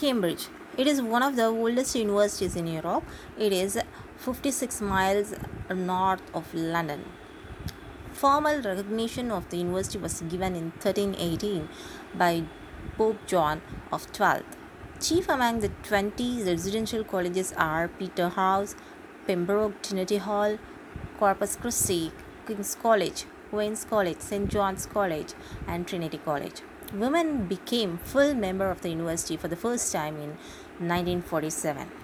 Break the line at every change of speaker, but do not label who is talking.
Cambridge. It is one of the oldest universities in Europe. It is 56 miles north of London. Formal recognition of the university was given in 1318 by Pope John of 12th. Chief among the 20 residential colleges are Peterhouse, Pembroke Trinity Hall, Corpus Christi, King's College, Queen's College, St. John's College, and Trinity College. Women became full member of the university for the first time in 1947.